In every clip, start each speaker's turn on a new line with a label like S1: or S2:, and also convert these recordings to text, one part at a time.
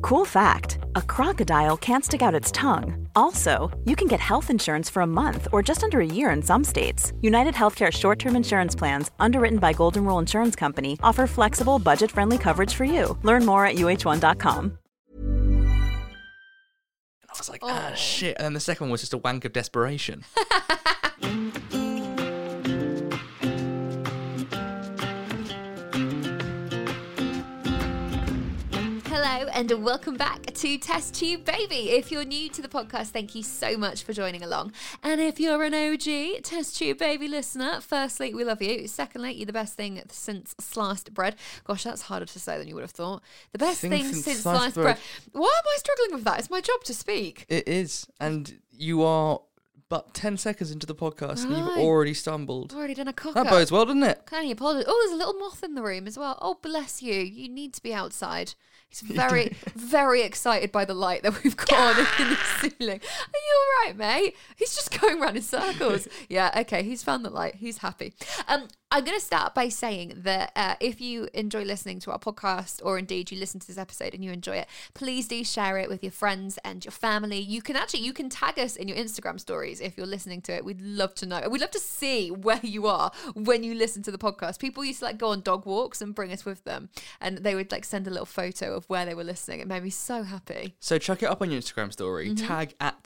S1: Cool fact a crocodile can't stick out its tongue. Also, you can get health insurance for a month or just under a year in some states. United Healthcare short term insurance plans, underwritten by Golden Rule Insurance Company, offer flexible, budget friendly coverage for you. Learn more at uh1.com.
S2: And I was like, ah, shit. And then the second one was just a wank of desperation.
S3: Hello and welcome back to Test Tube Baby. If you're new to the podcast, thank you so much for joining along. And if you're an OG Test Tube Baby listener, firstly, we love you. Secondly, you're the best thing since sliced bread. Gosh, that's harder to say than you would have thought. The best
S2: Thing
S3: thing,
S2: since
S3: since,
S2: sliced
S3: sliced
S2: bread.
S3: bread. Why am I struggling with that? It's my job to speak.
S2: it is. And you are but 10 seconds into the podcast and you've
S3: Right.
S2: already stumbled.
S3: I've already done a cock
S2: That bodes well, doesn't it?
S3: Can you apologize? Oh, there's a little moth in the room as well. Oh, bless you. You need to be outside. He's very, very excited by the light that we've got on in the ceiling. Are you all right, mate? He's just going around in circles. yeah, okay. He's found the light. He's happy. Um, I'm going to start by saying that uh, if you enjoy listening to our podcast, or indeed you listen to this episode and you enjoy it, please do share it with your friends and your family. You can actually you can tag us in your Instagram stories if you're listening to it. We'd love to know. We'd love to see where you are when you listen to the podcast. People used to like go on dog walks and bring us with them, and they would like send a little photo of where they were listening. It made me so happy.
S2: So chuck it up on your Instagram story,
S3: Mm-hmm.
S2: tag at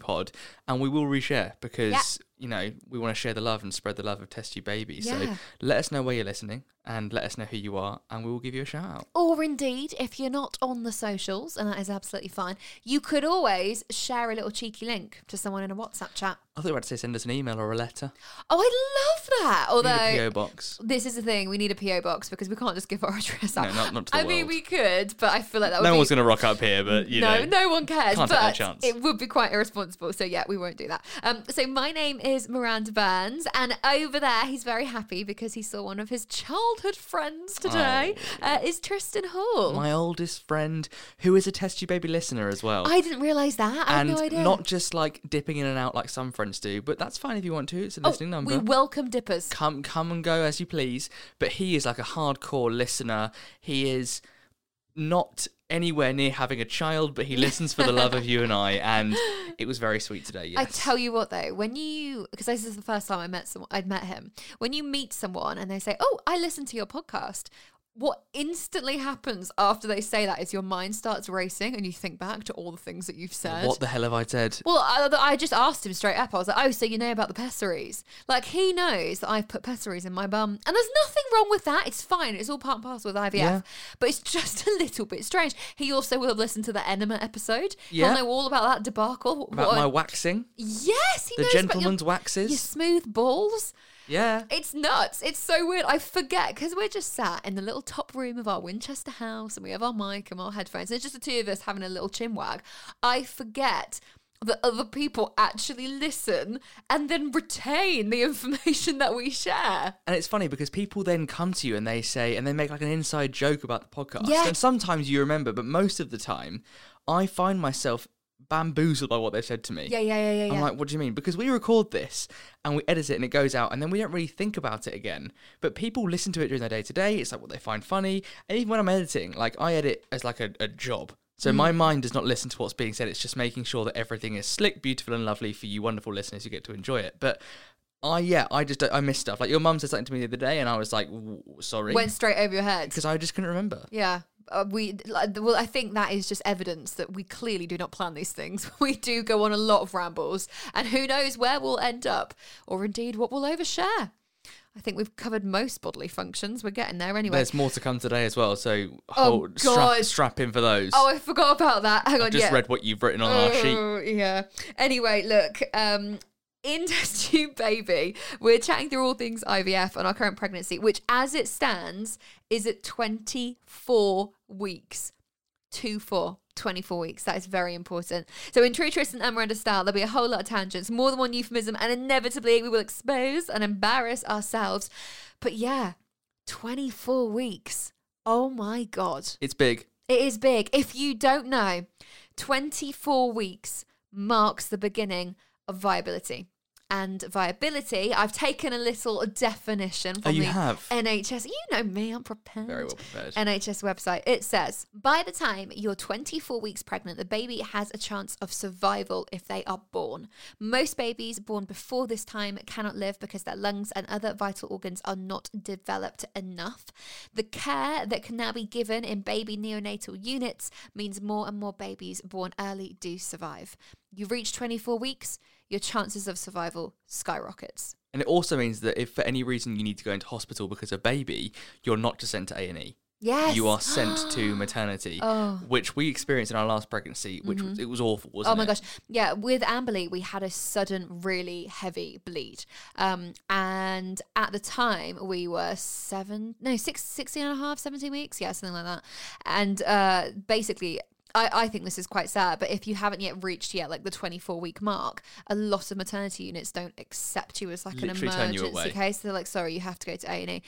S2: Pod, and we will reshare because, you know, we want to share the love and spread the love of Test Tube Baby. So let us know where you're listening and let us know who you are, and we will give you a shout out.
S3: Or indeed, if you're not on the socials, and that is absolutely fine, you could always share a little cheeky link to someone in a WhatsApp chat.
S2: I thought you were about to say send us an email or a letter.
S3: Oh, I love that.
S2: We need a
S3: Although
S2: PO box.
S3: this is the thing, we need a PO box because we can't just give our address out.
S2: No, not- not to the
S3: I mean, we could, but I feel like that would be.
S2: No one's going to rock up here, but you
S3: no,
S2: know.
S3: no one cares.
S2: Can't take that chance.
S3: it would be quite irresponsible. So yeah, we won't do that. Um, so my name is Miranda Burns, and over there he's very happy because he saw one of his childhood friends today. Uh, is Tristan Hall?
S2: Oh. My oldest friend, who is a Test Tube Baby listener as well.
S3: I didn't realise that. I had
S2: and
S3: no idea.
S2: not just like dipping in and out like some friends do, but that's fine if you want to. It's a
S3: Oh,
S2: listening number.
S3: We welcome dippers.
S2: come come and go as you please. But he is like a hardcore listener. He is not anywhere near having a child, but he listens for the love of you and I, and it was very sweet today. Yes.
S3: I tell you what though, when you because this is the first time I met someone, I'd met him. When you meet someone and they say, "Oh, I listen to your podcast," what instantly happens after they say that is your mind starts racing and you think back to all the things that you've said.
S2: what the hell have I said?
S3: Well, I, I just asked him straight up. I was like, "Oh, so you know about the pessaries?" Like he knows that I've put pessaries in my bum, and there's nothing wrong with that. It's fine. It's all part and parcel with IVF,
S2: Yeah.
S3: but it's just a little bit strange. He also will have listened to the enema episode.
S2: Yeah.
S3: He'll know all about that debacle.
S2: About
S3: What-
S2: my waxing,
S3: yes, he
S2: the
S3: knows about your-
S2: gentleman's
S3: your
S2: waxes.
S3: smooth balls.
S2: Yeah.
S3: It's nuts. It's so weird. I forget because we're just sat in the little top room of our Winchester house and we have our mic and our headphones. And it's just the two of us having a little chin wag. I forget that other people actually listen and then retain the information that we share.
S2: And it's funny because people then come to you and they say, and they make like an inside joke about the podcast.
S3: Yeah.
S2: And sometimes you remember, but most of the time, I find myself bamboozled by what they've said to me.
S3: Yeah, yeah, yeah, yeah.
S2: I'm
S3: yeah.
S2: like, what do you mean? Because we record this and we edit it and it goes out and then we don't really think about it again. But people listen to it during their day to day. It's like what they find funny. And even when I'm editing, like I edit as like a, a job. So
S3: Mm.
S2: my mind does not listen to what's being said. It's just making sure that everything is slick, beautiful, and lovely for you wonderful listeners who get to enjoy it. But I, yeah, I just, I miss stuff. Like your mum said something to me the other day and I was like, "W- sorry.
S3: Went straight over your head.
S2: Because I just couldn't remember.
S3: Yeah. Uh, we like, well, I think that is just evidence that we clearly do not plan these things. We do go on a lot of rambles, and who knows where we'll end up, or indeed what we'll overshare. I think we've covered most bodily functions. We're getting there anyway.
S2: There's more to come today as well. So
S3: Oh,
S2: hold, strap, strap in for those.
S3: oh, I forgot about that. Hang on,
S2: I just
S3: yeah.
S2: read what you've written on our sheet.
S3: Oh, yeah. Anyway, look, um, in Test Tube Baby, we're chatting through all things IVF and our current pregnancy, which as it stands is at 24 weeks. two four. 24 weeks. That is very important. So, in true Tristan and Miranda style, there'll be a whole lot of tangents, more than one euphemism, and inevitably we will expose and embarrass ourselves. But yeah, 24 weeks. Oh my God.
S2: It's big.
S3: It is big. If you don't know, 24 weeks marks the beginning of viability. And viability, I've taken a little definition oh, from
S2: Oh,
S3: the
S2: have?
S3: NHS. You know me, I'm prepared.
S2: Very well prepared.
S3: NHS website. It says by the time you're 24 weeks pregnant, the baby has a chance of survival if they are born. Most babies born before this time cannot live because their lungs and other vital organs are not developed enough. The care that can now be given in baby neonatal units means more and more babies born early do survive. You reach 24 weeks, your chances of survival skyrockets.
S2: And it also means that if for any reason you need to go into hospital because of baby, you're not just sent to A and E.
S3: Yes.
S2: You are sent to maternity,
S3: Oh.
S2: which we experienced in our last pregnancy, which was, it was awful, wasn't it?
S3: Oh my
S2: it?
S3: gosh. Yeah, with Amberley, we had a sudden, really heavy bleed. Um, and at the time, we were seven, no, six, 16 and a half, 17 weeks. Yeah, something like that. And uh, basically, I, I think this is quite sad, but if you haven't yet reached yet like the 24 week mark, a lot of maternity units don't accept you as like
S2: Literally
S3: an emergency case. They're like, sorry, you have to go to A&E.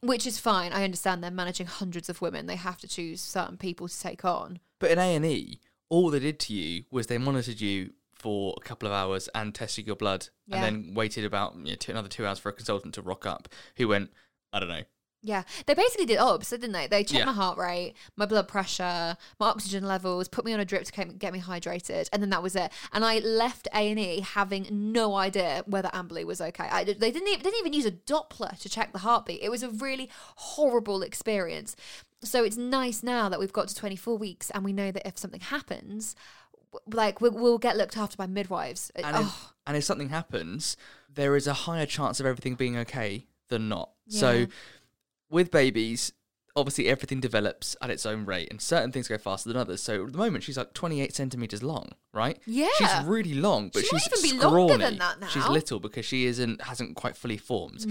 S3: Which is fine. I understand they're managing hundreds of women. They have to choose certain people to take on.
S2: But in A and E, all they did to you was they monitored you for a couple of hours and tested your blood,
S3: Yeah.
S2: and then waited about you know, two, another two hours for a consultant to rock up, who went, I don't know,
S3: Yeah, they basically did obs, didn't they? They checked
S2: Yeah.
S3: my heart rate, my blood pressure, my oxygen levels, put me on a drip to get get me hydrated, and then that was it. And I left A and E having no idea whether Amberley was okay. I, they didn't even, didn't even use a Doppler to check the heartbeat. It was a really horrible experience. So it's nice now that we've got to 24 weeks and we know that if something happens, w- like we'll, we'll get looked after by midwives.
S2: and,
S3: oh,
S2: if, and if something happens, there is a higher chance of everything being okay than not. So
S3: Yeah.
S2: With babies, obviously everything develops at its own rate, and certain things go faster than others. So at the moment, she's like 28 centimeters long, right?
S3: Yeah.
S2: she's really long, but
S3: She might
S2: she's
S3: even be longer than that now. Mm.
S2: little because she isn't hasn't quite fully formed,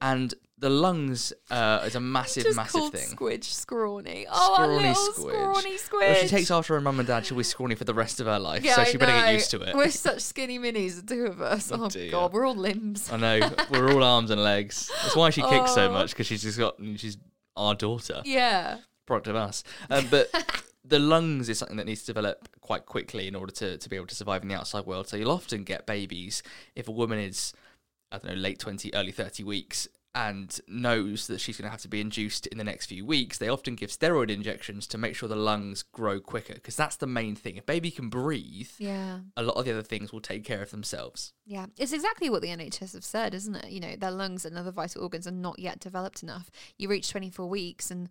S2: and the lungs uh, is a massive,
S3: just
S2: massive
S3: called
S2: thing.
S3: Squidge scrawny. Oh, our
S2: Scrawny
S3: little
S2: squidge.
S3: scrawny squidge.
S2: Well, if she takes after her mum and dad, she'll be scrawny for the rest of her life. So she better get
S3: know.
S2: used to it.
S3: We're such skinny minis, the two of us.
S2: Oh,
S3: Oh,
S2: dear.
S3: god, we're all limbs.
S2: I know we're all arms and legs. That's why she kicks so
S3: Oh.
S2: much because she's just got she's our daughter,
S3: Yeah.
S2: product of us. Um, but the lungs is something that needs to develop quite quickly in order to, to be able to survive in the outside world. So you'll often get babies if a woman is I don't know late twenty, early thirty weeks. And knows that she's going to have to be induced in the next few weeks. They often give steroid injections to make sure the lungs grow quicker because that's the main thing. If baby can breathe,
S3: Yeah.
S2: a lot of the other things will take care of themselves.
S3: Yeah. It's exactly what the NHS have said, isn't it? You know, their lungs and other vital organs are not yet developed enough. You reach 24 weeks and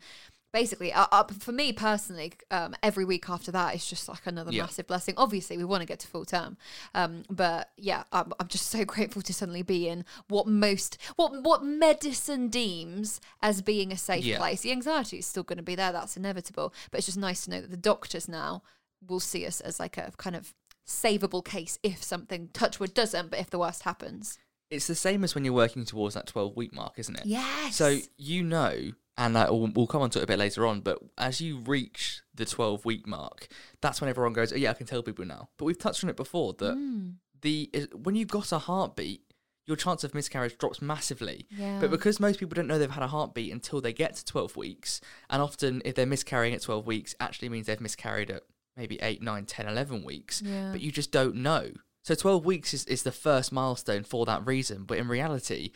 S3: basically uh, uh, for me personally um, every week after that is just like another
S2: Yeah.
S3: massive blessing obviously we want to get to full term um, but yeah I'm, I'm just so grateful to suddenly be in what most what what medicine deems as being a safe
S2: Yeah.
S3: place the anxiety is still going to be there that's inevitable but it's just nice to know that the doctors now will see us as like a kind of savable case if something touchwood doesn't but if the worst happens
S2: It's the same as when you're working towards that 12 week mark, isn't it?
S3: yes
S2: So you know, and we'll, we'll come on to it a bit later on, but as you reach the 12 week mark, that's when everyone goes, oh, yeah, I can tell people now. But we've touched on it before that
S3: Hmm.
S2: the when you've got a heartbeat, your chance of miscarriage drops massively.
S3: Yeah.
S2: But because most people don't know they've had a heartbeat until they get to 12 weeks, and often if they're miscarrying at 12 weeks, actually means they've miscarried at maybe 8, 9, 10, 11 weeks.
S3: Yeah.
S2: But you just don't know. So 12 weeks is, is the first milestone for that reason. But in reality,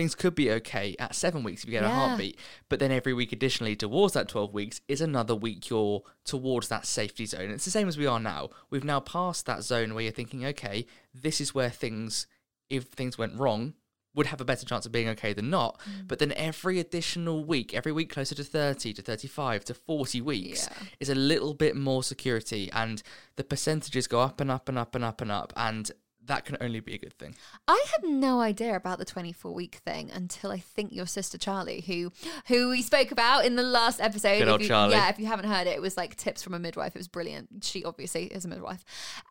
S2: things could be okay at seven weeks if you get a heartbeat. But then every week additionally towards that 12 weeks is another week you're towards that safety zone. It's the same as we are now. We've now passed that zone where you're thinking, okay, this is where things, if things went wrong, would have a better chance of being okay than not.
S3: Mm.
S2: But then every additional week, every week closer to 30, to 35, to 40 weeks
S3: Yeah.
S2: is a little bit more security and the percentages go up and up and up and up and up. And that can only be a good thing.
S3: I had no idea about the 24 week thing until I think your sister Charlie, who who we spoke about in the last episode.
S2: Good old
S3: you-
S2: Charlie.
S3: Yeah, if you haven't heard it, it was like tips from a midwife. It was brilliant. She obviously is a midwife.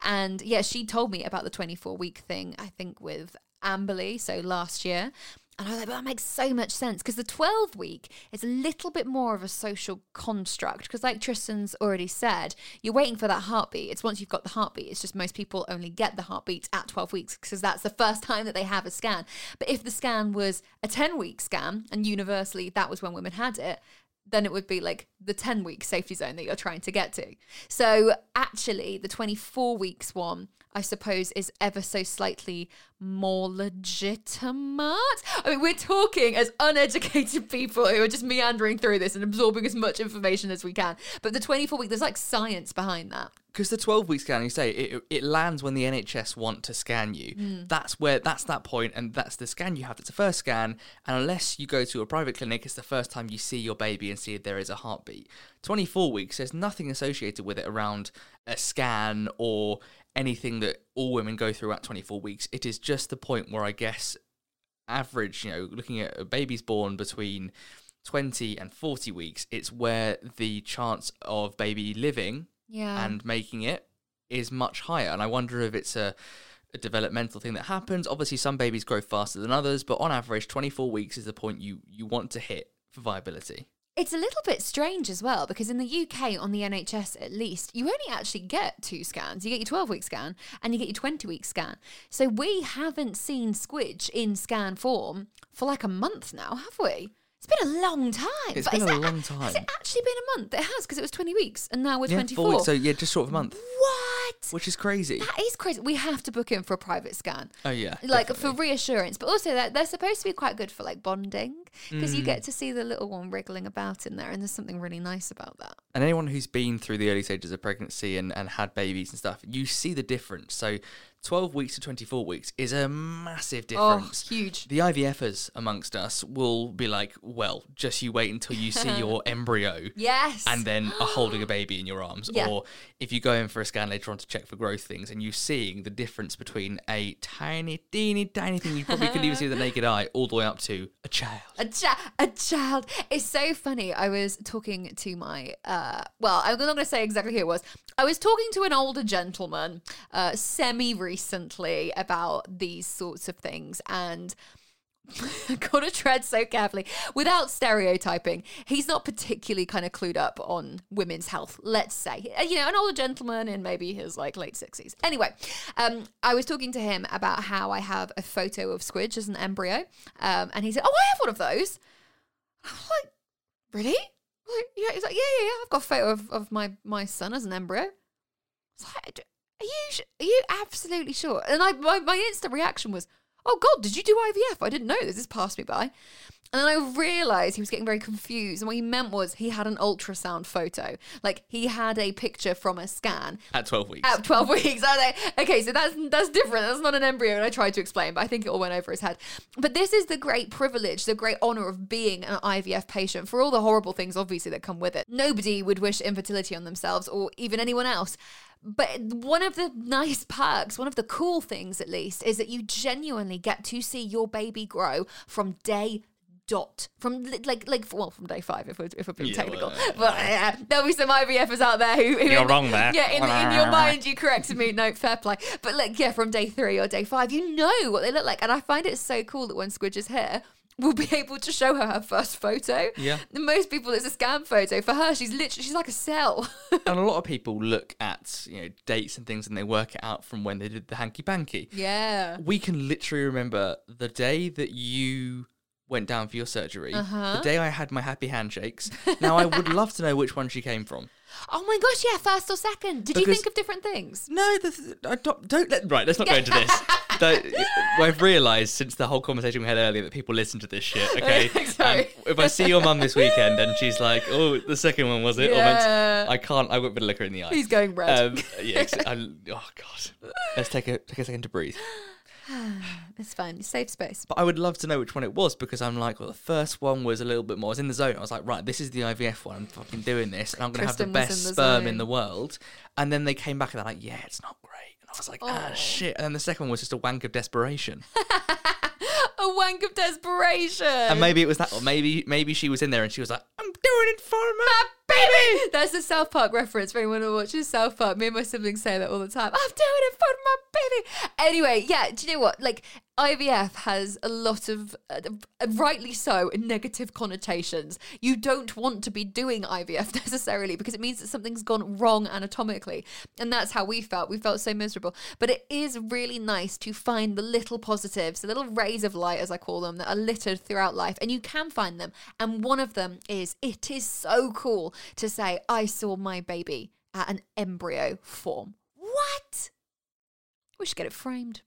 S3: And yeah, she told me about the 24 week thing, I think with Amberley, so last year. And I was like, but that makes so much sense because the 12 week is a little bit more of a social construct. Because, like Tristan's already said, you're waiting for that heartbeat. It's once you've got the heartbeat, it's just most people only get the heartbeat at 12 weeks because that's the first time that they have a scan. But if the scan was a 10 week scan and universally that was when women had it, then it would be like the 10 week safety zone that you're trying to get to. So actually, the 24 weeks one, I suppose, is ever so slightly more legitimate. I mean, we're talking as uneducated people who are just meandering through this and absorbing as much information as we can. But the 24 week, there's like science behind that.
S2: because the 12 week scan you say it, it lands when the nhs want to scan you
S3: Hmm.
S2: that's where that's that point and that's the scan you have it's the first scan and unless you go to a private clinic it's the first time you see your baby and see if there is a heartbeat 24 weeks there's nothing associated with it around a scan or anything that all women go through at 24 weeks it is just the point where i guess average, you know, looking at a baby's born between 20 and 40 weeks, it's where the chance of baby living
S3: Yeah.
S2: and making it is much higher. And I wonder if it's a, a developmental thing that happens. Obviously, some babies grow faster than others, but on average, 24 weeks is the point you, you want to hit for viability.
S3: It's a little bit strange as well because in the UK, on the NHS at least, you only actually get two scans. You get your 12 week scan and you get your 20 week scan. So we haven't seen Squidge in scan form for like a month now, have we? It's been a long time.
S2: It's
S3: But
S2: been a
S3: it-
S2: long
S3: Has
S2: time.
S3: it actually been a month? It has because it was 20 weeks and now we're
S2: yeah,
S3: 24.
S2: four weeks, so yeah, just short of a month,
S3: what?
S2: which is crazy.
S3: That is crazy. We have to book in for a private scan.
S2: Oh, yeah.
S3: Like
S2: definitely.
S3: for reassurance, but also that they're supposed to be quite good for like bonding because
S2: Mm.
S3: you get to see the little one wriggling about in there, and there's something really nice about that.
S2: and anyone who's been through the early stages of pregnancy and, and had babies and stuff, you see the difference. So 12 weeks to 24 weeks is a massive difference.
S3: Oh, huge.
S2: The IVFers amongst us will be like, well, just you wait until you see your embryo
S3: Yes.
S2: and then are holding a baby in your arms.
S3: Yeah.
S2: Or if you go in for a scan later on to check for growth things and you're seeing the difference between a tiny, teeny, tiny thing you probably couldn't even see with the naked eye all the way up to a child.
S3: a, chi- a child. It's so funny. I was talking to my, uh, well, I'm not going to say exactly who it was. I was talking to an older gentleman uh, semi recently about these sorts of things. And got to tread so carefully without stereotyping. He's not particularly kind of clued up on women's health, let's say. Uh, You know, an older gentleman in maybe his like late 60s. Anyway, um, I was talking to him about how I have a photo of Squidge as an embryo. Um, and he said, Oh, I have one of those. I like, Really? Like, yeah, he's like, yeah, yeah, yeah. I've got a photo of, of my, my son as an embryo. You sh- are you absolutely sure? And I my, my instant reaction was, oh God, did you do IVF? I didn't know this. This passed me by. And then I realised he was getting very confused. And what he meant was he had an ultrasound photo. Like he had a picture from a scan
S2: At 12 weeks.
S3: at 12 weeks. I was like, okay, so that's that's different. That's not an embryo. And I tried to explain, but I think it all went over his head. But this is the great privilege, the great honor of being an IVF patient for all the horrible things, obviously, that come with it. Nobody would wish infertility on themselves or even anyone else. But one of the nice perks, one of the cool things at least, is that you genuinely get to see your baby grow from day dot from like like well from day five if we're, if we're being
S2: Yeah,
S3: technical.
S2: well,
S3: but uh, there'll be some IVFers out there who, who
S2: You're
S3: in-
S2: wrong there.
S3: yeah in, in your mind you corrected me. No fair play. But like yeah from day three or day five you know what they look like. And I find it so cool that when Squidge is here we'll be able to show her her first photo.
S2: Yeah.
S3: most people it's a scan photo. For her she's literally she's like a cell.
S2: And a lot of people look at you know dates and things and they work it out from when they did the hanky panky.
S3: yeah.
S2: We can literally remember the day that you went down for your surgery,
S3: Uh-huh.
S2: the day I had my happy handshakes. Now I would love to know which one she came from.
S3: oh my gosh yeah first or second did you think of different things
S2: No, the I don't, don't let. Right, let's not go into this. I've realised since the whole conversation we had earlier that people listen to this shit. Okay, Um, if I see your mum this weekend and she's like, "Oh, the second one was it?"
S3: Yeah.
S2: I can't. I won't be able to look her in the eye.
S3: He's going red.
S2: Um, yeah. I, oh god. Let's take a take a second to breathe.
S3: it's fine safe space
S2: But I would love to know which one it was because I'm like, well, the first one was a little bit more. I was in the zone. I was like, right, this is the IVF one. I'm fucking doing this, and I'm gonna have the best
S3: in the
S2: sperm
S3: zone.
S2: in the world. And then they came back and they're like, yeah, it's not great. And I was like, ah,
S3: Oh.
S2: shit. And then the second one was just a wank of desperation.
S3: a wank of desperation
S2: and maybe it was that, or maybe maybe she was in there and she was like, I'm doing it for my
S3: baby. That's a South Park reference for anyone who watches South Park. Me and my siblings say that all the time. I'm doing it for my baby. Anyway, yeah. Do you know what? Like IVF has a lot of, uh, rightly so, negative connotations. You don't want to be doing IVF necessarily because it means that something's gone wrong anatomically. And that's how we felt. We felt so miserable. But it is really nice to find the little positives, the little rays of light, as I call them, that are littered throughout life. And you can find them. And one of them is it is so cool to say, I saw my baby at an embryo form. What? We should get it framed.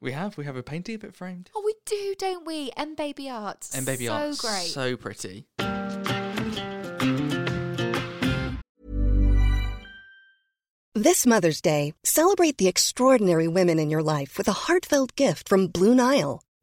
S2: We have. We have a painting of it framed.
S3: Oh, we do, don't we? M Baby Art.
S2: And baby
S3: so
S2: art,
S3: great.
S2: so pretty.
S4: This Mother's Day, celebrate the extraordinary women in your life with a heartfelt gift from Blue Nile.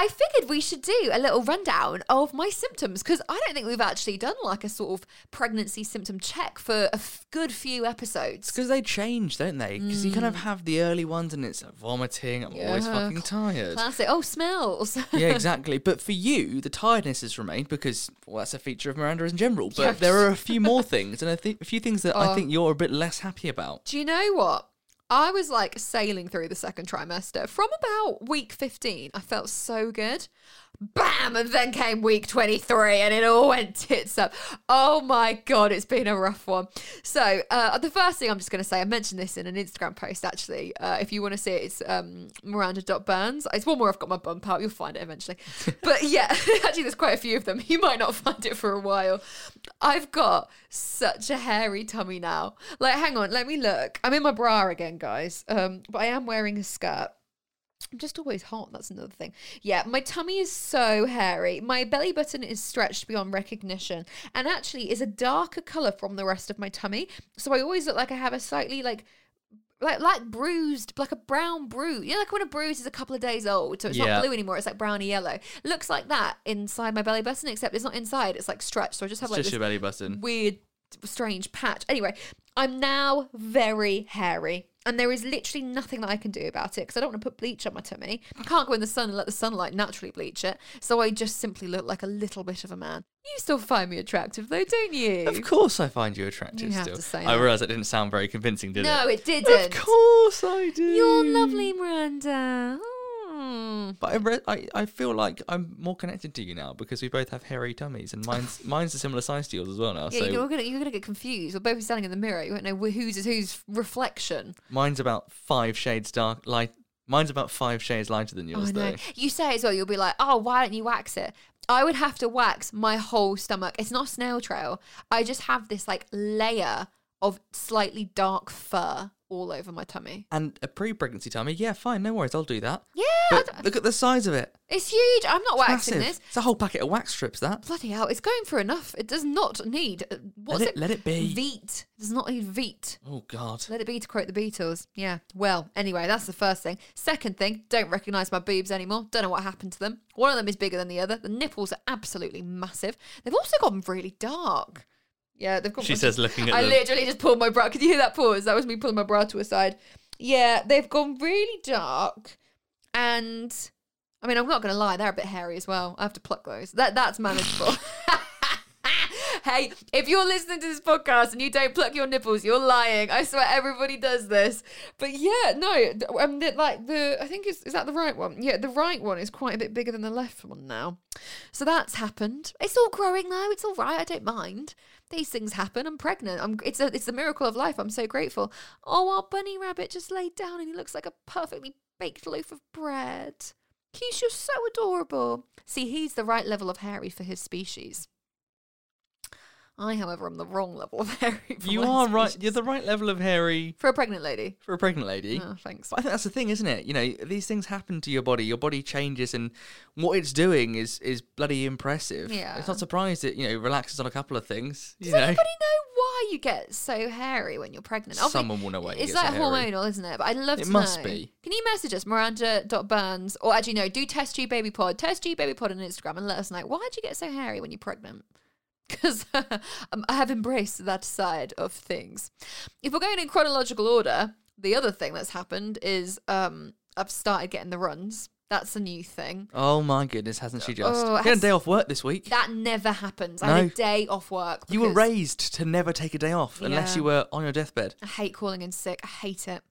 S3: I figured we should do a little rundown of my symptoms because I don't think we've actually done like a sort of pregnancy symptom check for a f- good few episodes.
S2: Because they change, don't they? Because you kind of mm. have the early ones and it's vomiting, I'm always
S3: Yeah.
S2: fucking tired.
S3: Classic. Oh, smells.
S2: yeah, exactly. But for you, the tiredness has remained because well, that's a feature of Miranda in general. But
S3: Yes.
S2: there are a few more things, and I think a few things that I
S3: Oh.
S2: think you're a bit less happy about.
S3: Do you know what? I was like sailing through the second trimester. From about week 15, I felt so good. Bam! And then came week 23 and it all went tits up. Oh my God, it's been a rough one. So, uh, the first thing I'm just going to say, I mentioned this in an Instagram post actually. Uh, if you want to see it, it's um, Miranda.burns. It's one more I've got my bump out. You'll find it eventually. But yeah, actually, there's quite a few of them. You might not find it for a while. I've got such a hairy tummy now. Like, hang on, let me look. I'm in my bra again, guys. Um, but I am wearing a skirt. I'm just always hot. That's another thing. Yeah, my tummy is so hairy. My belly button is stretched beyond recognition and actually is a darker color from the rest of my tummy. So I always look like I have a slightly like like like bruised, like a brown bruise. You know, like when a bruise is a couple of days old, so it's
S2: Yeah.
S3: not blue anymore. It's like browny yellow. Looks like that inside my belly button, except it's not inside. It's like stretched. So I just have
S2: It's
S3: like
S2: just
S3: this
S2: your belly button.
S3: weird, strange patch. Anyway, I'm now very hairy. And there is literally nothing that I can do about it because I don't want to put bleach on my tummy. I can't go in the sun and let the sunlight naturally bleach it. So I just simply look like a little bit of a man. You still find me attractive though, don't you?
S2: Of course, I find you attractive
S3: You have
S2: still.
S3: to say
S2: I
S3: that.
S2: realise that didn't sound very convincing, did it?
S3: no,
S2: it?
S3: it didn't.
S2: Of course I do.
S3: You're lovely, Miranda. Hmm.
S2: But I, re- I, I feel like I'm more connected to you now because we both have hairy tummies, and mine's mine's a similar size to yours as well now.
S3: Yeah,
S2: so
S3: you're gonna you're gonna get confused. We'll both be standing in the mirror. You won't know whose is whose reflection.
S2: mine's about five shades dark, light. Mine's about five shades lighter than yours,
S3: Oh, no.
S2: though.
S3: You say as well, you'll be like, oh, why don't you wax it? I would have to wax my whole stomach. It's not a snail trail. I just have this like layer of slightly dark fur all over my tummy.
S2: And a pre-pregnancy tummy, yeah, fine, no worries, I'll do that.
S3: Yeah,
S2: But look at the size of it.
S3: It's huge. I'm not waxing
S2: Massive.
S3: this.
S2: It's a whole packet of wax strips. That.
S3: Bloody hell, it's going for enough. It does not need. uh, What's
S2: it- let it be.
S3: Veet. It does not need Veet.
S2: Oh God.
S3: Let it be to quote the Beatles. Yeah. Well, anyway, that's the first thing. Second thing, don't recognise my boobs anymore. Don't know what happened to them. One of them is bigger than the other. The nipples are absolutely massive. They've also gotten really dark. Yeah, they've got.
S2: She says, looking at
S3: I
S2: them.
S3: literally just pulled my bra. Could you hear that pause? That was me pulling my bra to a side. Yeah, they've gone really dark, and I mean, I'm not going to lie, they're a bit hairy as well. I have to pluck those. That that's manageable. hey, if you're listening to this podcast and you don't pluck your nipples, you're lying. I swear everybody does this. But yeah, no, um, like the I think is is that the right one? Yeah, the right one is quite a bit bigger than the left one now. So that's happened. It's all growing though. It's all right. I don't mind. These things happen. I'm pregnant. I'm. It's a. It's the miracle of life. I'm so grateful. Oh, our bunny rabbit just laid down and he looks like a perfectly baked loaf of bread. He's just so adorable. See, he's the right level of hairy for his species. I, however, am the wrong level of hairy. For
S2: You are right. You're the right level of hairy
S3: for a pregnant lady.
S2: for a pregnant lady.
S3: Oh, thanks.
S2: But I think that's the thing, isn't it? You know, these things happen to your body. Your body changes, and what it's doing is is bloody impressive.
S3: Yeah.
S2: It's not surprised it you know relaxes on a couple of things. You
S3: Does
S2: know,
S3: anybody know why you get so hairy when you're pregnant? Obvi-
S2: Someone will know why you
S3: It's
S2: get so
S3: like hormonal, isn't it? But I'd love
S2: It
S3: to
S2: must
S3: know.
S2: be.
S3: Can you message us, Miranda.burns, or actually, no, do Test G Baby Pod, Test G Baby Pod on Instagram and let us know why'd you get so hairy when you're pregnant? Because um, I have embraced that side of things. If we're going in chronological order, the other thing that's happened is um, I've started getting the runs. That's a new thing.
S2: Oh my goodness, hasn't she just?
S3: Oh,
S2: had a day off work this week.
S3: That never happens. I had
S2: No.
S3: a day off work.
S2: You were raised to never take a day off unless you were on your deathbed.
S3: I hate calling in sick. I hate it.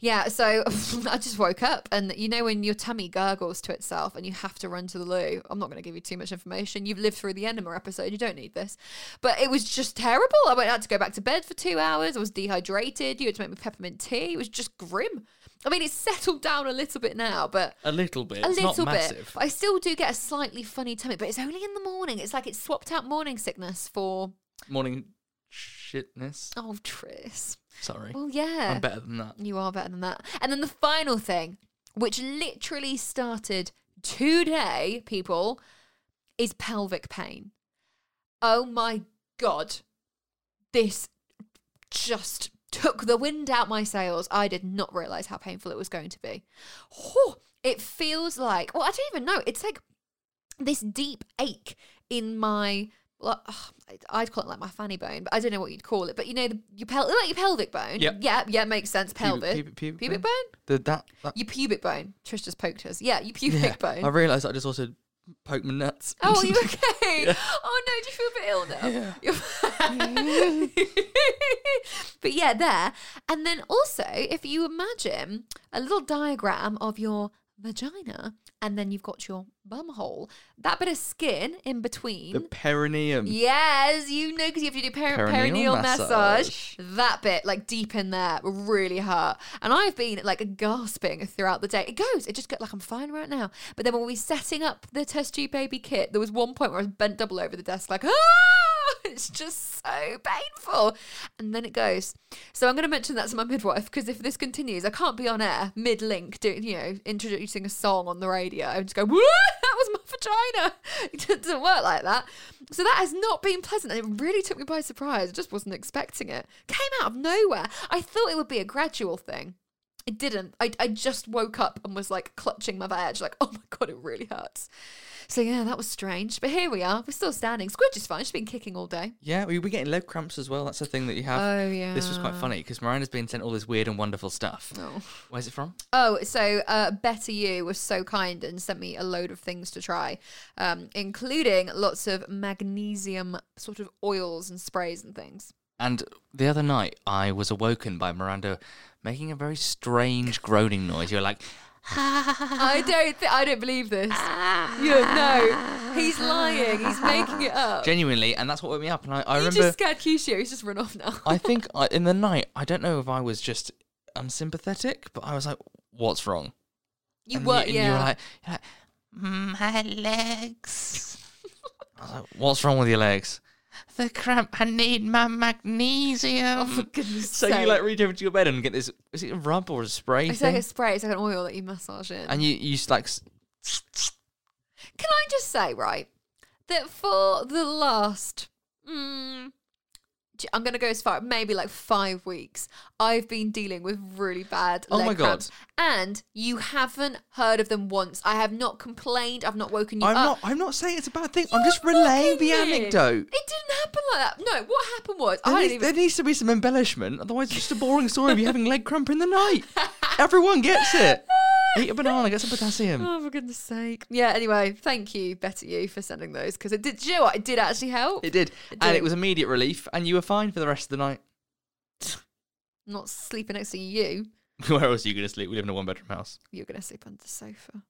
S3: Yeah, so I just woke up and you know when your tummy gurgles to itself and you have to run to the loo. I'm not going to give you too much information. You've lived through the enema episode. You don't need this. But it was just terrible. I went out to go back to bed for 2 hours. I was dehydrated. You had to make me peppermint tea. It was just grim. I mean, it's settled down a little bit now, but
S2: A little bit.
S3: a little
S2: not
S3: bit. But I still do get a slightly funny tummy, but it's only in the morning. It's like it's swapped out morning sickness for
S2: Morning shitness.
S3: oh, Tris.
S2: Sorry.
S3: Well, yeah.
S2: I'm better than that.
S3: You are better than that. And then the final thing, which literally started today, people, is pelvic pain. Oh my God. This just took the wind out my sails. I did not realize how painful it was going to be. Whew, it feels like, well, I don't even know. It's like this deep ache in my. Well, I'd call it like my fanny bone, but I don't know what you'd call it. But you know, the, your pel- like your pelvic bone.
S2: Yep.
S3: Yeah, yeah, makes sense. Pelvic,
S2: pubic- pubic
S3: pubic
S2: bone?
S3: bone.
S2: The, that, that
S3: Your pubic bone. Trish just poked us. Yeah, your pubic
S2: yeah.
S3: bone.
S2: I realised I just also poked my nuts.
S3: Oh, are you okay? Oh no, do you feel a bit ill now? You're- but yeah, there. And then also, if you imagine a little diagram of your vagina, and then you've got your bum hole, that bit of skin in between.
S2: the perineum.
S3: Yes, you know, because you have to do per-
S2: Perineal
S3: perineal, massage.
S2: massage.
S3: That bit, like deep in there, really hurt. And I've been like gasping throughout the day. It goes, it just got like I'm fine right now. But then when we were setting up the test tube baby kit, there was one point where I was bent double over the desk, like ah, it's just so painful. And then it goes. So I'm going to mention that to my midwife because if this continues, I can't be on air mid link, doing you know, introducing a song on the radio and just go, "Woo, that was my vagina. It doesn't work like that. So that has not been pleasant. And it really took me by surprise. I just wasn't expecting it. Came out of nowhere. I thought it would be a gradual thing. It didn't. I, I just woke up and was like clutching my vag, like, oh my God, it really hurts. So yeah, that was strange. But here we are. We're still standing. Squidge is fine. She's been kicking all day.
S2: Yeah, we were getting leg cramps as well. That's the thing that you have.
S3: Oh, yeah.
S2: This was quite funny because Miranda's been sent all this weird and wonderful stuff.
S3: Oh.
S2: Where's it from?
S3: Oh, so uh, Better You was so kind and sent me a load of things to try, um, including lots of magnesium sort of oils and sprays and things.
S2: And the other night, I was awoken by Miranda making a very strange groaning noise. You're like,
S3: I don't. Th- I don't believe this. yeah, no, he's lying. He's making it up.
S2: genuinely, and that's what woke me up. And I, I
S3: you
S2: remember,
S3: just scared Keisha. He's just run off now.
S2: I think I, in the night, I don't know if I was just unsympathetic, but I was like, what's wrong?
S3: you
S2: and
S3: were,
S2: you,
S3: yeah.
S2: you were like, you're like, "Mm, my legs. I was like, What's wrong with your legs? The cramp. I need my magnesium.
S3: Oh, for goodness
S2: so
S3: sake.
S2: you like reach over to your bed and get this. Is it a rub or a spray
S3: It's like a spray. It's like an oil that you massage in.
S2: and you you just like s-
S3: Can I just say, right, that for the last, mm, j- I'm going to go as far, maybe like five weeks, I've been dealing with really bad
S2: Oh
S3: leg
S2: my God.
S3: cramps. And you haven't heard of them once. I have not complained. I've not woken you
S2: I'm
S3: up.
S2: not. I'm not saying it's a bad thing. I'm just relaying the anecdote.
S3: It didn't happen like that. No, what happened was
S2: There,
S3: I
S2: needs,
S3: didn't
S2: there needs to be some embellishment. Otherwise, it's just a boring story of you having leg cramp in the night. Everyone gets it. Eat a banana, get some potassium.
S3: Oh, for goodness sake. Yeah, anyway, thank you, Better You, for sending those because it did, do you know what? It did actually help.
S2: It did.
S3: It
S2: And
S3: did.
S2: it was immediate relief, and you were fine for the rest of the night.
S3: Not sleeping next to you.
S2: Where else are you going to sleep? We live in a one bedroom house.
S3: You're going to sleep under the sofa.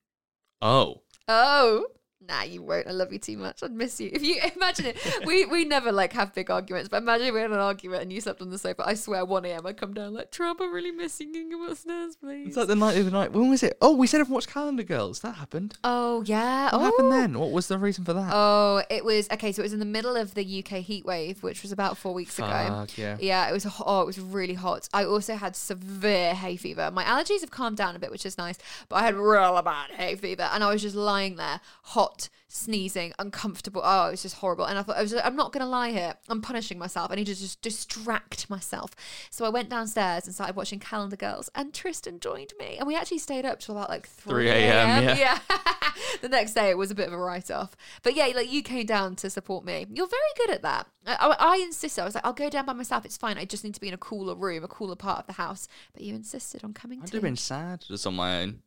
S2: Oh.
S3: Oh. Nah, you won't. I love you too much. I'd miss you. If you imagine it, we we never like have big arguments, but imagine if we had an argument and you slept on the sofa. I swear, one a.m. I'd come down like, Trump, I'm really missing you. Go upstairs, please?
S2: It's like the night of the night. When was it? Oh, we said everyone watched Calendar Girls. That happened.
S3: oh yeah.
S2: What
S3: oh.
S2: happened then? Oh. What was the reason for that?
S3: Oh, it was okay. So it was in the middle of the UK heat wave, which was about four weeks ago.
S2: Yeah.
S3: Yeah, it was. ho- Oh, it was really hot. I also had severe hay fever. My allergies have calmed down a bit, which is nice. But I had real bad hay fever, and I was just lying there, hot, sneezing, uncomfortable. Oh, it was just horrible. And I thought, I was, I'm not going to lie here. I'm punishing myself. I need to just distract myself. So I went downstairs and started watching Calendar Girls, and Tristan joined me, and we actually stayed up till about like
S2: 3
S3: 3
S2: a.m., yeah.
S3: yeah. the next day it was a bit of a write off. But yeah, like you came down to support me. You're very good at that. I, I, I insisted. I was like, I'll go down by myself. It's fine. I just need to be in a cooler room, a cooler part of the house. But you insisted on coming
S2: I'd
S3: too.
S2: have been sad just on my own.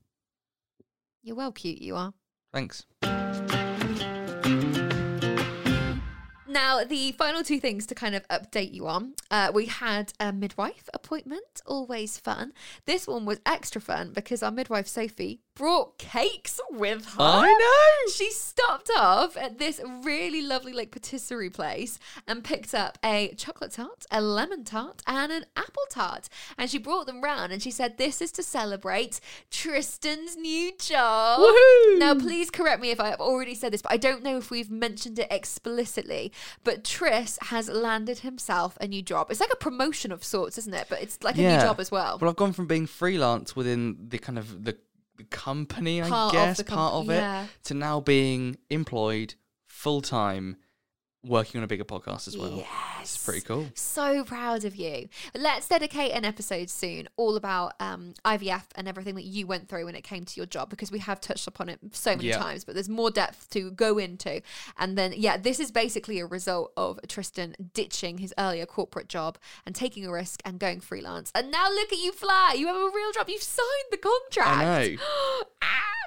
S3: You're well cute. You are.
S2: Thanks.
S3: Now, the final two things to kind of update you on. Uh, we had a midwife appointment, always fun. This one was extra fun because our midwife, Sophie, brought cakes with her.
S2: I know.
S3: She stopped off at this really lovely, like, patisserie place and picked up a chocolate tart, a lemon tart, and an apple tart. And she brought them round and she said, This is to celebrate Tristan's new job.
S2: Woohoo!
S3: Now, please correct me if I have already said this, but I don't know if we've mentioned it explicitly. But Tris has landed himself a new job. It's like a promotion of sorts, isn't it? But it's like a new job as well.
S2: Well, I've gone from being freelance within the kind of the company, I
S3: Part
S2: guess,
S3: the com-
S2: part of
S3: yeah.
S2: it, to now being employed full time, working on a bigger podcast as well. Yes. It's pretty cool.
S3: So proud of you. Let's dedicate an episode soon all about um, IVF and everything that you went through when it came to your job because we have touched upon it so many
S2: Yeah.
S3: times, but there's more depth to go into. And then, yeah, this is basically a result of Tristan ditching his earlier corporate job and taking a risk and going freelance. And now look at you fly. You have a real job. You've signed the contract.
S2: I know.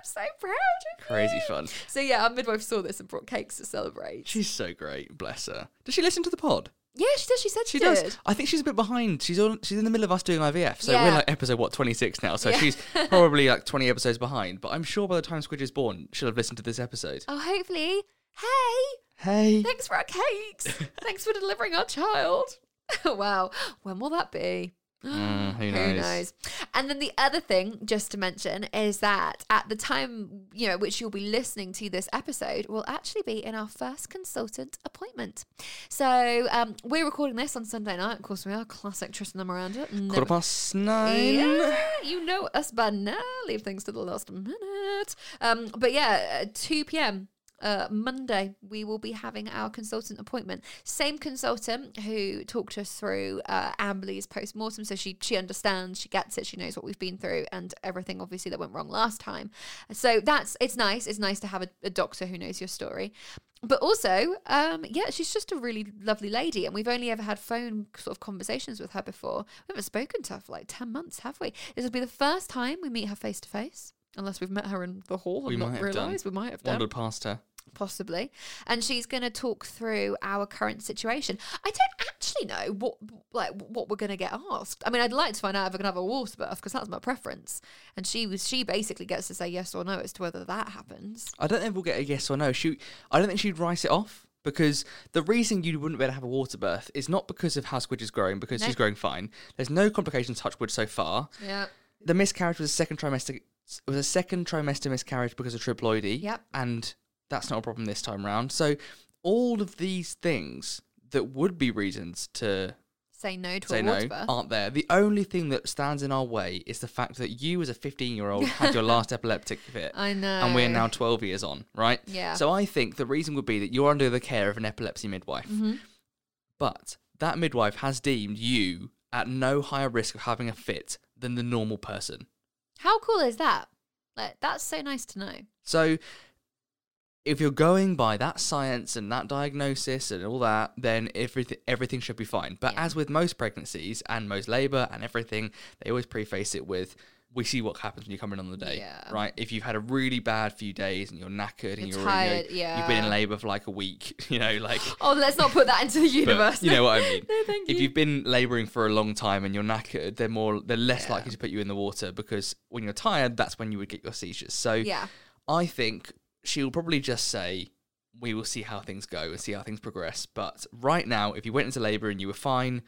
S3: so proud of
S2: Crazy
S3: you.
S2: fun.
S3: So, yeah, our midwife saw this and brought cakes to celebrate.
S2: She's so great, bless her. Does she listen to the pod?
S3: yeah, she does. She said she,
S2: She
S3: did.
S2: does. I think she's a bit behind. She's on. She's in the middle of us doing IVF, so
S3: Yeah.
S2: we're like episode what twenty six now. So
S3: Yeah.
S2: she's probably like twenty episodes behind. But I'm sure by the time Squidge is born, she'll have listened to this episode.
S3: Oh, hopefully. Hey,
S2: Hey,
S3: thanks for our cakes. thanks for delivering our child. wow. When will that be?
S2: Mm, who knows?
S3: And then the other thing, just to mention, is that at the time, you know, which you'll be listening to this episode, will actually be in our first consultant appointment. So um, we're recording this on Sunday night. Of course, we are classic Tristan and Miranda.
S2: quarter
S3: Never-
S2: past nine.
S3: yeah, you know us by now. Leave things to the last minute. Um, but yeah, uh, 2 p.m. Uh, Monday, we will be having our consultant appointment. Same consultant who talked us through uh, Amberley's post mortem, so she she understands, she gets it, she knows what we've been through, and everything obviously that went wrong last time. So that's it's nice. It's nice to have a, a doctor who knows your story. But also, um, yeah, she's just a really lovely lady, and we've only ever had phone sort of conversations with her before. We haven't spoken to her for like ten months, have we? This will be the first time we meet her face to face, unless we've met her in the hall and
S2: We
S3: not
S2: might have done.
S3: realised. We might have done
S2: Wandered past her.
S3: possibly and she's going to talk through our current situation i don't actually know what like what we're going to get asked i mean i'd like to find out if we're going to have a water birth because that's my preference and she was she basically gets to say yes or no as to whether that happens
S2: I don't think we'll get a yes or no. She, I don't think she'd write it off because the reason you wouldn't be able to have a water birth is not because of how Squidge is growing, because
S3: No.
S2: she's growing fine. There's no complications touch wood so far.
S3: yeah
S2: The miscarriage was a second trimester. It was a second trimester miscarriage because of triploidy.
S3: Yep.
S2: And that's not a problem this time round. So all of these things that would be reasons to
S3: Say no to
S2: say
S3: a
S2: no
S3: water
S2: aren't there. The only thing that stands in our way is the fact that you, as a 15 year old, had your last epileptic fit.
S3: I know.
S2: And we're now 12 years on, right?
S3: Yeah.
S2: So I think the reason would be that you're under the care of an epilepsy midwife.
S3: Mhm.
S2: But that midwife has deemed you at no higher risk of having a fit than the normal person.
S3: How cool is that? Like, that's so nice to know.
S2: So if you're going by that science and that diagnosis and all that, then everything everything should be fine. But as with most pregnancies and most labour and everything, they always preface it with we see what happens when you come in on the day,
S3: Yeah.
S2: right? If you've had a really bad few days and you're knackered and
S3: You're
S2: you're,
S3: tired,
S2: you know, you've been in labour for like a week, you know, like
S3: Oh, let's not put that into the universe.
S2: you know what I mean.
S3: no, thank
S2: if
S3: you.
S2: you've been labouring for a long time and you're knackered, they're more they're less likely to put you in the water because when you're tired, that's when you would get your seizures. So
S3: Yeah.
S2: I think she'll probably just say, We will see how things go and see how things progress. But right now, if you went into labour and you were fine,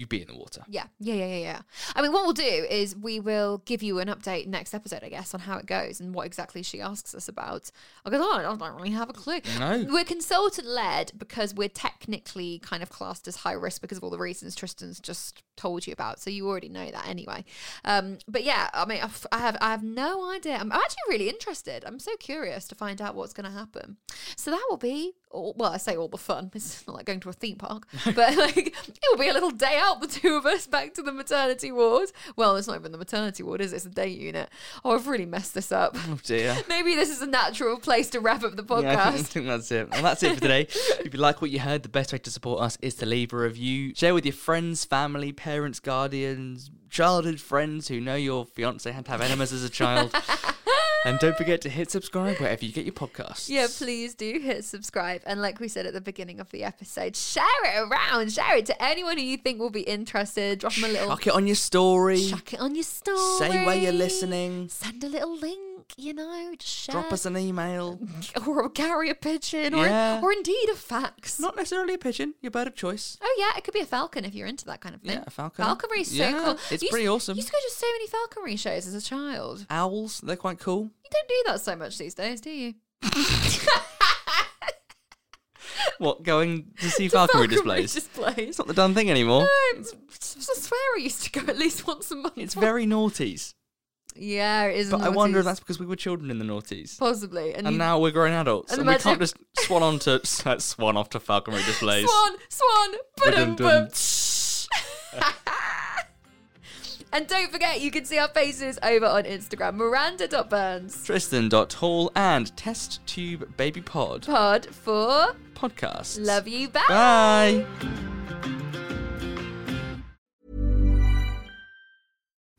S2: you'd be in the water.
S3: Yeah, yeah, yeah, yeah, yeah. I mean, what we'll do is we will give you an update next episode, I guess, on how it goes and what exactly she asks us about. I go, oh, I don't really have a clue.
S2: No.
S3: We're consultant led because we're technically kind of classed as high risk because of all the reasons Tristan's just told you about. So you already know that anyway. Um, but yeah, I mean, I've- I have I have no idea. I'm actually really interested. I'm so curious to find out what's going to happen. So that will be, all, well, I say all the fun. It's not like going to a theme park, but like it will be a little day out, the two of us back to the maternity ward. Well, it's not even the maternity ward, is it? It's the day unit. Oh, I've really messed this up.
S2: Oh dear.
S3: Maybe this is a natural place to wrap up the podcast.
S2: Yeah, I think, I think that's it. Well, that's it for today. if you like what you heard, the best way to support us is to leave a review. Share with your friends, family, parents, guardians, childhood friends who know your fiance had to have enemas as a child. and don't forget to hit subscribe wherever you get your podcasts.
S3: Yeah, please do hit subscribe. And like we said at the beginning of the episode, share it around. Share it to anyone who you think will be interested. Drop them a little.
S2: Chuck it on your story.
S3: Chuck it on your story.
S2: Say where you're listening.
S3: Send a little link, you know, just share.
S2: Drop us an email.
S3: Or carry a pigeon, or,
S2: Yeah.
S3: or indeed a fax.
S2: Not necessarily a pigeon, your bird of choice.
S3: Oh yeah, it could be a falcon if you're into that kind of thing.
S2: Yeah, a falcon.
S3: Falconry's so
S2: Yeah,
S3: cool.
S2: it's
S3: You used-
S2: pretty awesome.
S3: Used to go to so many falconry shows as a child.
S2: Owls, they're quite cool.
S3: You don't do that so much these days, do you?
S2: What, going to see falconry
S3: falconry
S2: displays?
S3: displays.
S2: It's not the done thing anymore.
S3: No, I swear I used to go at least once a month.
S2: It's very noughties.
S3: Yeah, it is.
S2: But I wonder if that's because we were children in the noughties.
S3: possibly. And,
S2: And
S3: you-
S2: now we're grown adults.
S3: and
S2: And, we can't just swan on to swan off to falconry displays.
S3: Swan, swan, ba-dum,
S2: Ba-dum-dum.
S3: And don't forget, you can see our faces over on Instagram. Miranda.burns
S2: Tristan.hall and Test Tube Baby Pod
S3: pod for
S2: podcast.
S3: Love You Bye.
S2: Bye.